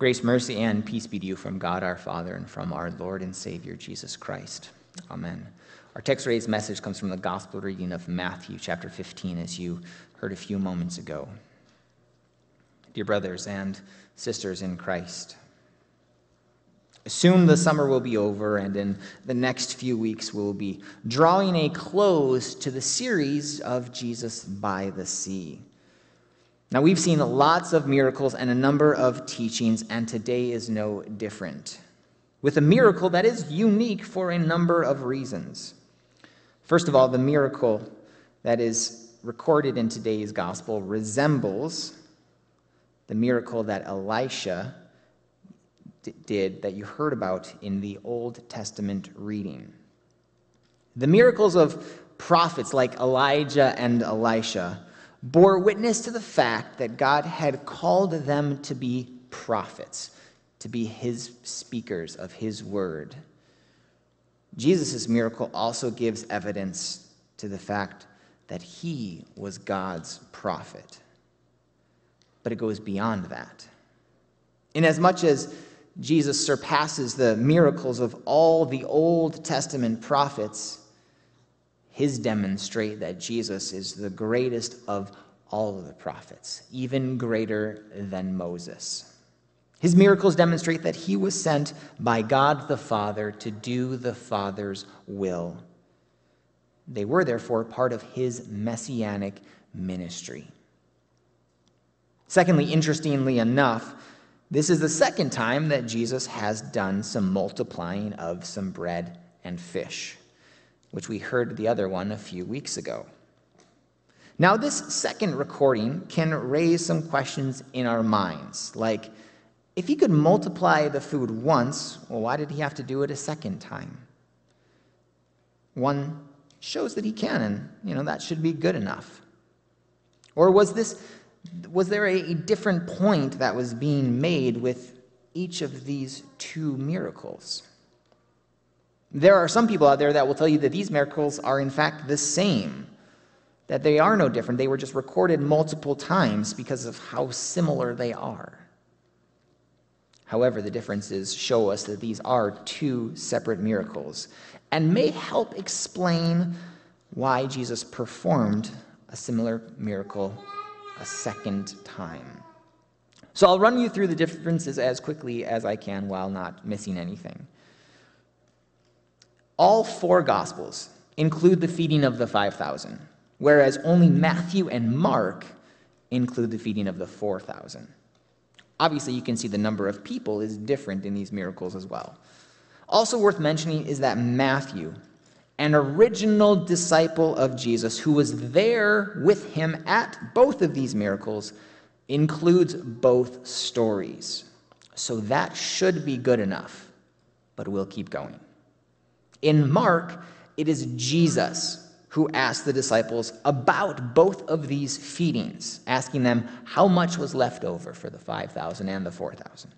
Grace, mercy, and peace be to you from God our Father and from our Lord and Savior Jesus Christ. Amen. Our text today's message comes from the gospel reading of Matthew chapter 15, as you heard a few moments ago. Dear brothers and sisters in Christ, soon the summer will be over, and in the next few weeks, we'll be drawing a close to the series of Jesus by the Sea. Now, we've seen lots of miracles and a number of teachings, and today is no different. With a miracle that is unique for a number of reasons. First of all, the miracle that is recorded in today's gospel resembles the miracle that Elisha did that you heard about in the Old Testament reading. The miracles of prophets like Elijah and Elisha bore witness to the fact that God had called them to be prophets, to be his speakers of his word. Jesus' miracle also gives evidence to the fact that he was God's prophet. But it goes beyond that. Inasmuch as Jesus surpasses the miracles of all the Old Testament prophets, his demonstrate that Jesus is the greatest of all of the prophets, even greater than Moses. His miracles demonstrate that he was sent by God the Father to do the Father's will. They were therefore part of his messianic ministry. Secondly, interestingly enough, this is the second time that Jesus has done some multiplying of some bread and fish which we heard the other one a few weeks ago. Now, this second recording can raise some questions in our minds, like if he could multiply the food once, well, why did he have to do it a second time? One shows that he can, and you know that should be good enough. Or was this was there a, different point that was being made with each of these two miracles? There are some people out there that will tell you that these miracles are, in fact, the same, that they are no different. They were just recorded multiple times because of how similar they are. However, the differences show us that these are two separate miracles and may help explain why Jesus performed a similar miracle a second time. So I'll run you through the differences as quickly as I can while not missing anything. All four Gospels include the feeding of the 5,000, whereas only Matthew and Mark include the feeding of the 4,000. Obviously, you can see the number of people is different in these miracles as well. Also, worth mentioning is that Matthew, an original disciple of Jesus who was there with him at both of these miracles, includes both stories. So that should be good enough, but we'll keep going. In Mark, it is Jesus who asked the disciples about both of these feedings, asking them how much was left over for the 5,000 and the 4,000.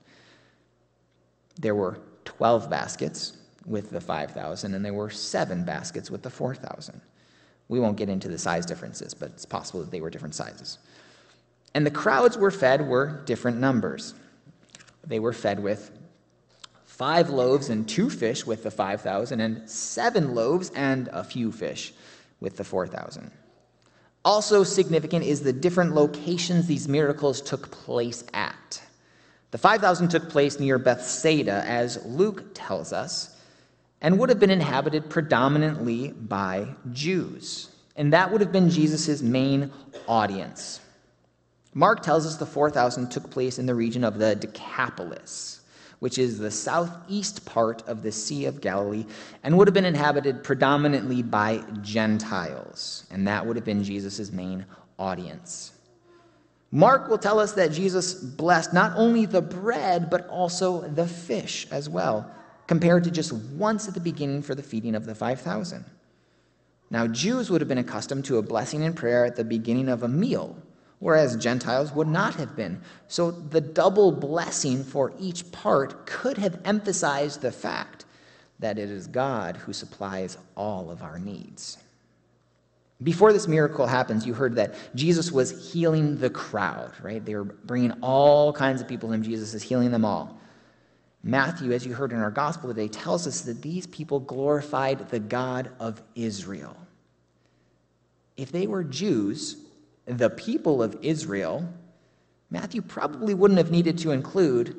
There were 12 baskets with the 5,000, and there were seven baskets with the 4,000. We won't get into the size differences, but it's possible that they were different sizes. And the crowds were fed were different numbers. They were fed with five loaves and two fish with the 5,000, and seven loaves and a few fish with the 4,000. Also significant is the different locations these miracles took place at. The 5,000 took place near Bethsaida, as Luke tells us, and would have been inhabited predominantly by Jews. And that would have been Jesus' main audience. Mark tells us the 4,000 took place in the region of the Decapolis which is the southeast part of the Sea of Galilee, and would have been inhabited predominantly by Gentiles. And that would have been Jesus' main audience. Mark will tell us that Jesus blessed not only the bread, but also the fish as well, compared to just once at the beginning for the feeding of the 5,000. Now, Jews would have been accustomed to a blessing and prayer at the beginning of a meal whereas Gentiles would not have been. So the double blessing for each part could have emphasized the fact that it is God who supplies all of our needs. Before this miracle happens, you heard that Jesus was healing the crowd, right? They were bringing all kinds of people to him. Jesus is healing them all. Matthew, as you heard in our gospel today, tells us that these people glorified the God of Israel. If they were Jews, the people of Israel, Matthew probably wouldn't have needed to include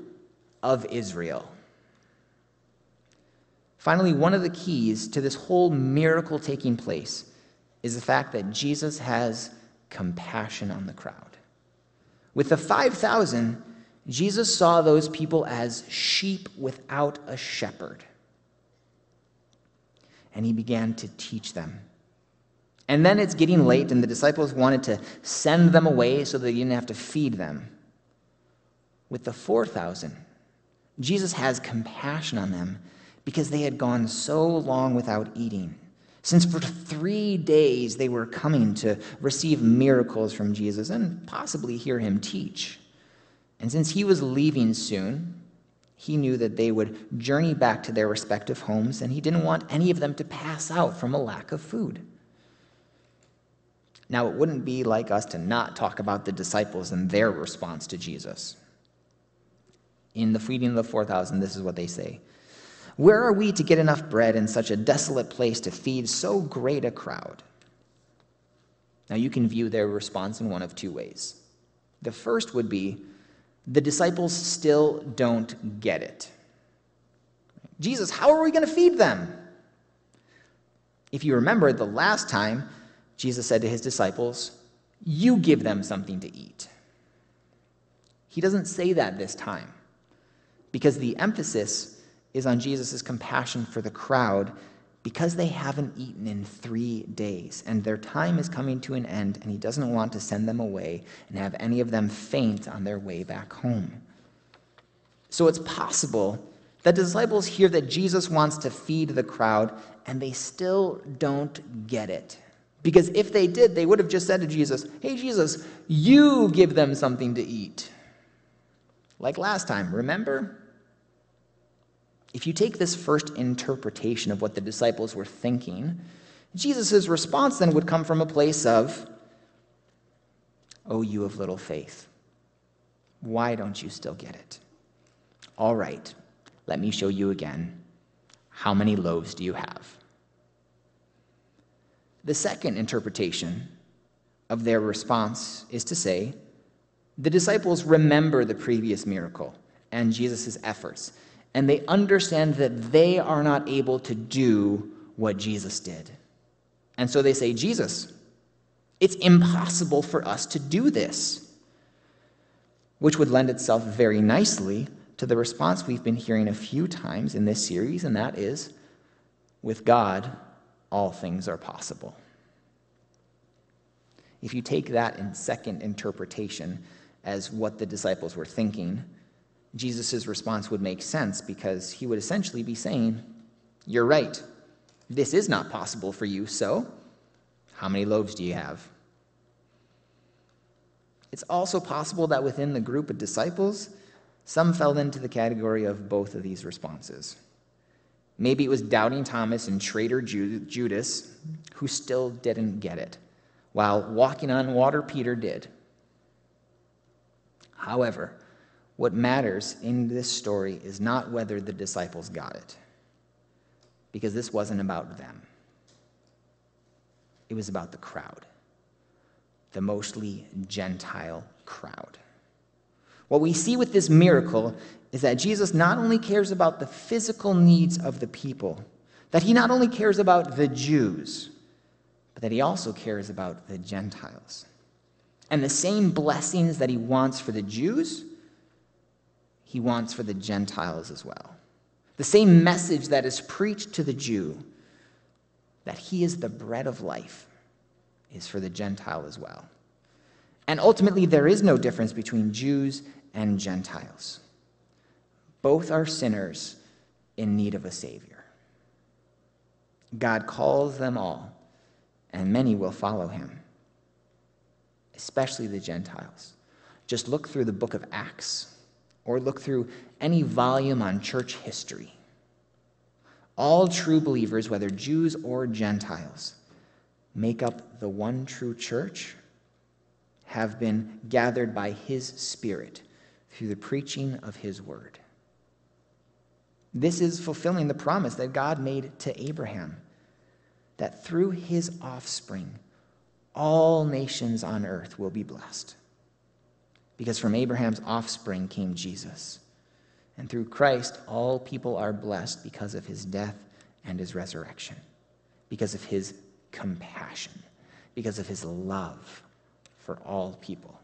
of Israel. Finally, one of the keys to this whole miracle taking place is the fact that Jesus has compassion on the crowd. With the 5,000, Jesus saw those people as sheep without a shepherd. And he began to teach them. And then it's getting late, and the disciples wanted to send them away so they didn't have to feed them. With the 4,000, Jesus has compassion on them because they had gone so long without eating. Since for three days they were coming to receive miracles from Jesus and possibly hear him teach. And since he was leaving soon, he knew that they would journey back to their respective homes, and he didn't want any of them to pass out from a lack of food. Now, it wouldn't be like us to not talk about the disciples and their response to Jesus. In the feeding of the 4,000, this is what they say Where are we to get enough bread in such a desolate place to feed so great a crowd? Now, you can view their response in one of two ways. The first would be, the disciples still don't get it. Jesus, how are we going to feed them? If you remember the last time, Jesus said to his disciples, You give them something to eat. He doesn't say that this time because the emphasis is on Jesus' compassion for the crowd because they haven't eaten in three days, and their time is coming to an end, and he doesn't want to send them away and have any of them faint on their way back home. So it's possible that disciples hear that Jesus wants to feed the crowd, and they still don't get it. Because if they did, they would have just said to Jesus, Hey, Jesus, you give them something to eat. Like last time, remember? If you take this first interpretation of what the disciples were thinking, Jesus' response then would come from a place of, Oh, you of little faith, why don't you still get it? All right, let me show you again. How many loaves do you have? The second interpretation of their response is to say, the disciples remember the previous miracle and Jesus' efforts and they understand that they are not able to do what Jesus did. And so they say, Jesus, it's impossible for us to do this. Which would lend itself very nicely to the response we've been hearing a few times in this series, and that is with God, all things are possible. If you take that in second interpretation as what the disciples were thinking, Jesus' response would make sense because he would essentially be saying, You're right. This is not possible for you, so how many loaves do you have? It's also possible that within the group of disciples, some fell into the category of both of these responses. Maybe it was doubting Thomas and traitor Judas who still didn't get it, while walking on water, Peter did. However, what matters in this story is not whether the disciples got it, because this wasn't about them. It was about the crowd, the mostly Gentile crowd. What we see with this miracle is that Jesus not only cares about the physical needs of the people, that he not only cares about the Jews, but that he also cares about the Gentiles. And the same blessings that he wants for the Jews he wants for the Gentiles as well. The same message that is preached to the Jew, that he is the bread of life, is for the Gentile as well. And ultimately, there is no difference between Jews and Gentiles. Both are sinners in need of a Savior. God calls them all, and many will follow him, especially the Gentiles. Just look through the book of Acts or look through any volume on church history. All true believers, whether Jews or Gentiles, make up the one true church have been gathered by his Spirit through the preaching of his word. This is fulfilling the promise that God made to Abraham that through his offspring, all nations on earth will be blessed. Because from Abraham's offspring came Jesus. And through Christ, all people are blessed because of his death and his resurrection, because of his compassion, because of his love for all people.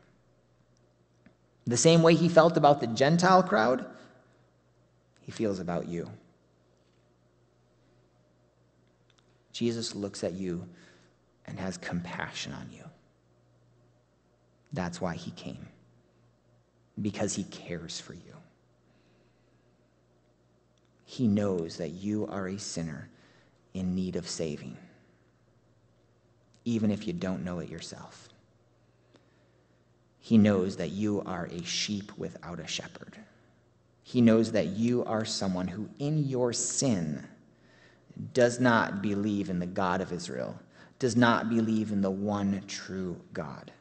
The same way he felt about the Gentile crowd, he feels about you. Jesus looks at you and has compassion on you. That's why he came, because he cares for you. He knows that you are a sinner in need of saving, even if you don't know it yourself. He knows that you are a sheep without a shepherd. He knows that you are someone who, in your sin, does not believe in the God of Israel, does not believe in the one true God.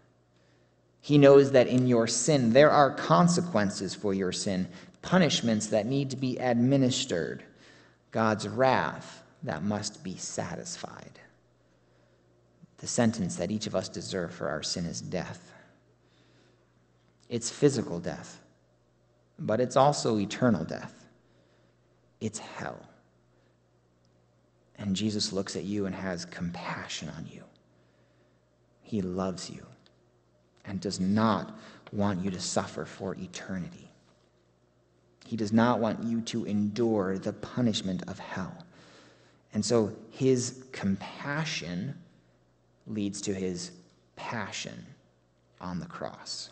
He knows that in your sin, there are consequences for your sin, punishments that need to be administered, God's wrath that must be satisfied. The sentence that each of us deserve for our sin is death. It's physical death, but it's also eternal death. It's hell. And Jesus looks at you and has compassion on you. He loves you and does not want you to suffer for eternity. He does not want you to endure the punishment of hell. And so his compassion leads to his passion on the cross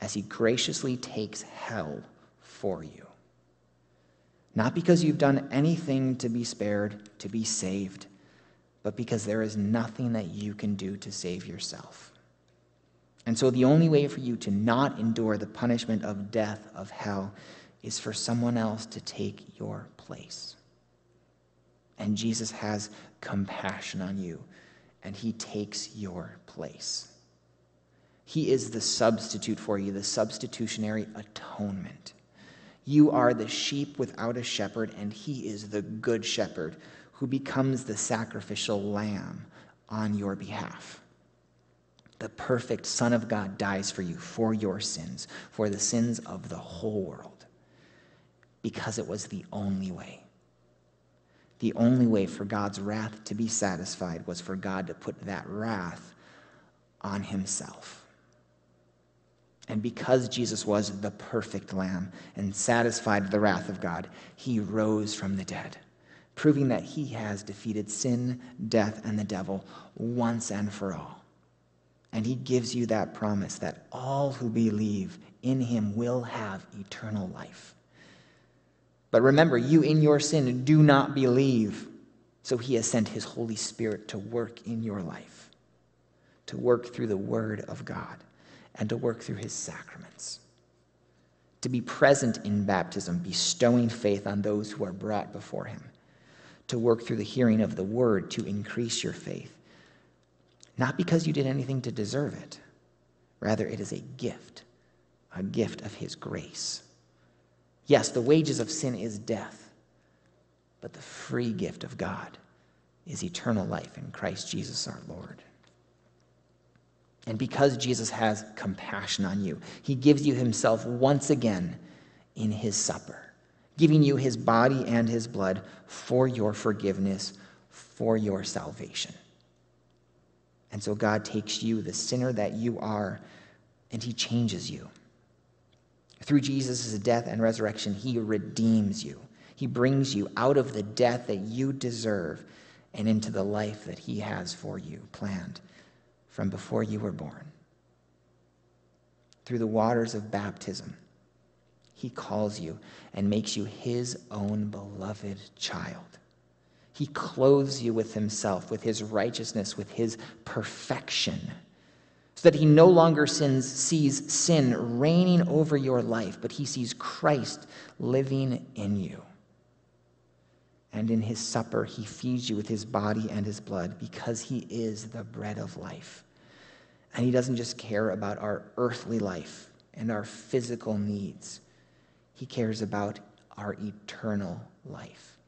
as he graciously takes hell for you. Not because you've done anything to be spared, to be saved, but because there is nothing that you can do to save yourself. And so the only way for you to not endure the punishment of death, of hell, is for someone else to take your place. And Jesus has compassion on you, and he takes your place. He is the substitute for you, the substitutionary atonement. You are the sheep without a shepherd, and he is the good shepherd who becomes the sacrificial lamb on your behalf. The perfect Son of God dies for you, for your sins, for the sins of the whole world, because it was the only way. The only way for God's wrath to be satisfied was for God to put that wrath on himself. And because Jesus was the perfect lamb and satisfied the wrath of God, he rose from the dead, proving that he has defeated sin, death, and the devil once and for all. And he gives you that promise that all who believe in him will have eternal life. But remember, you in your sin do not believe. So he has sent his Holy Spirit to work in your life, to work through the Word of God and to work through his sacraments. To be present in baptism, bestowing faith on those who are brought before him. To work through the hearing of the word to increase your faith. Not because you did anything to deserve it, rather, it is a gift, a gift of his grace. Yes, the wages of sin is death, but the free gift of God is eternal life in Christ Jesus our Lord. And because Jesus has compassion on you, he gives you himself once again in his supper, giving you his body and his blood for your forgiveness, for your salvation. And so God takes you, the sinner that you are, and he changes you. Through Jesus' death and resurrection, he redeems you. He brings you out of the death that you deserve and into the life that he has for you planned from before you were born. Through the waters of baptism, he calls you and makes you his own beloved child. He clothes you with himself, with his righteousness, with his perfection, so that he no longer sins, sees sin reigning over your life, but he sees Christ living in you. And in his supper, he feeds you with his body and his blood because he is the bread of life. And he doesn't just care about our earthly life and our physical needs, he cares about our eternal life.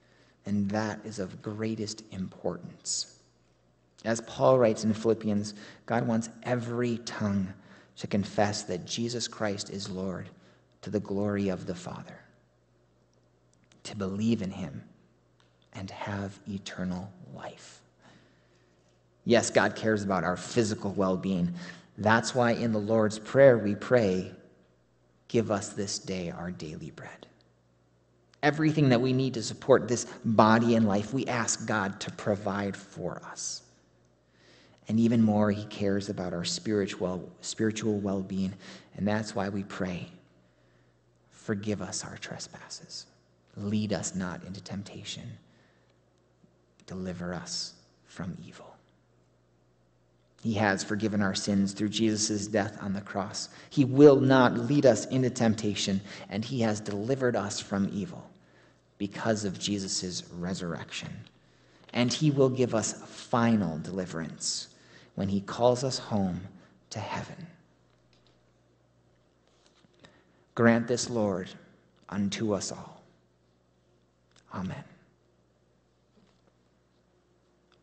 And that is of greatest importance. As Paul writes in Philippians, God wants every tongue to confess that Jesus Christ is Lord to the glory of the Father, to believe in him and have eternal life. Yes, God cares about our physical well being. That's why in the Lord's Prayer we pray, Give us this day our daily bread. Everything that we need to support this body and life, we ask God to provide for us. And even more, He cares about our spiritual, spiritual well being. And that's why we pray Forgive us our trespasses. Lead us not into temptation. Deliver us from evil. He has forgiven our sins through Jesus' death on the cross. He will not lead us into temptation, and He has delivered us from evil because of Jesus' resurrection. And He will give us final deliverance when He calls us home to heaven. Grant this, Lord, unto us all. Amen.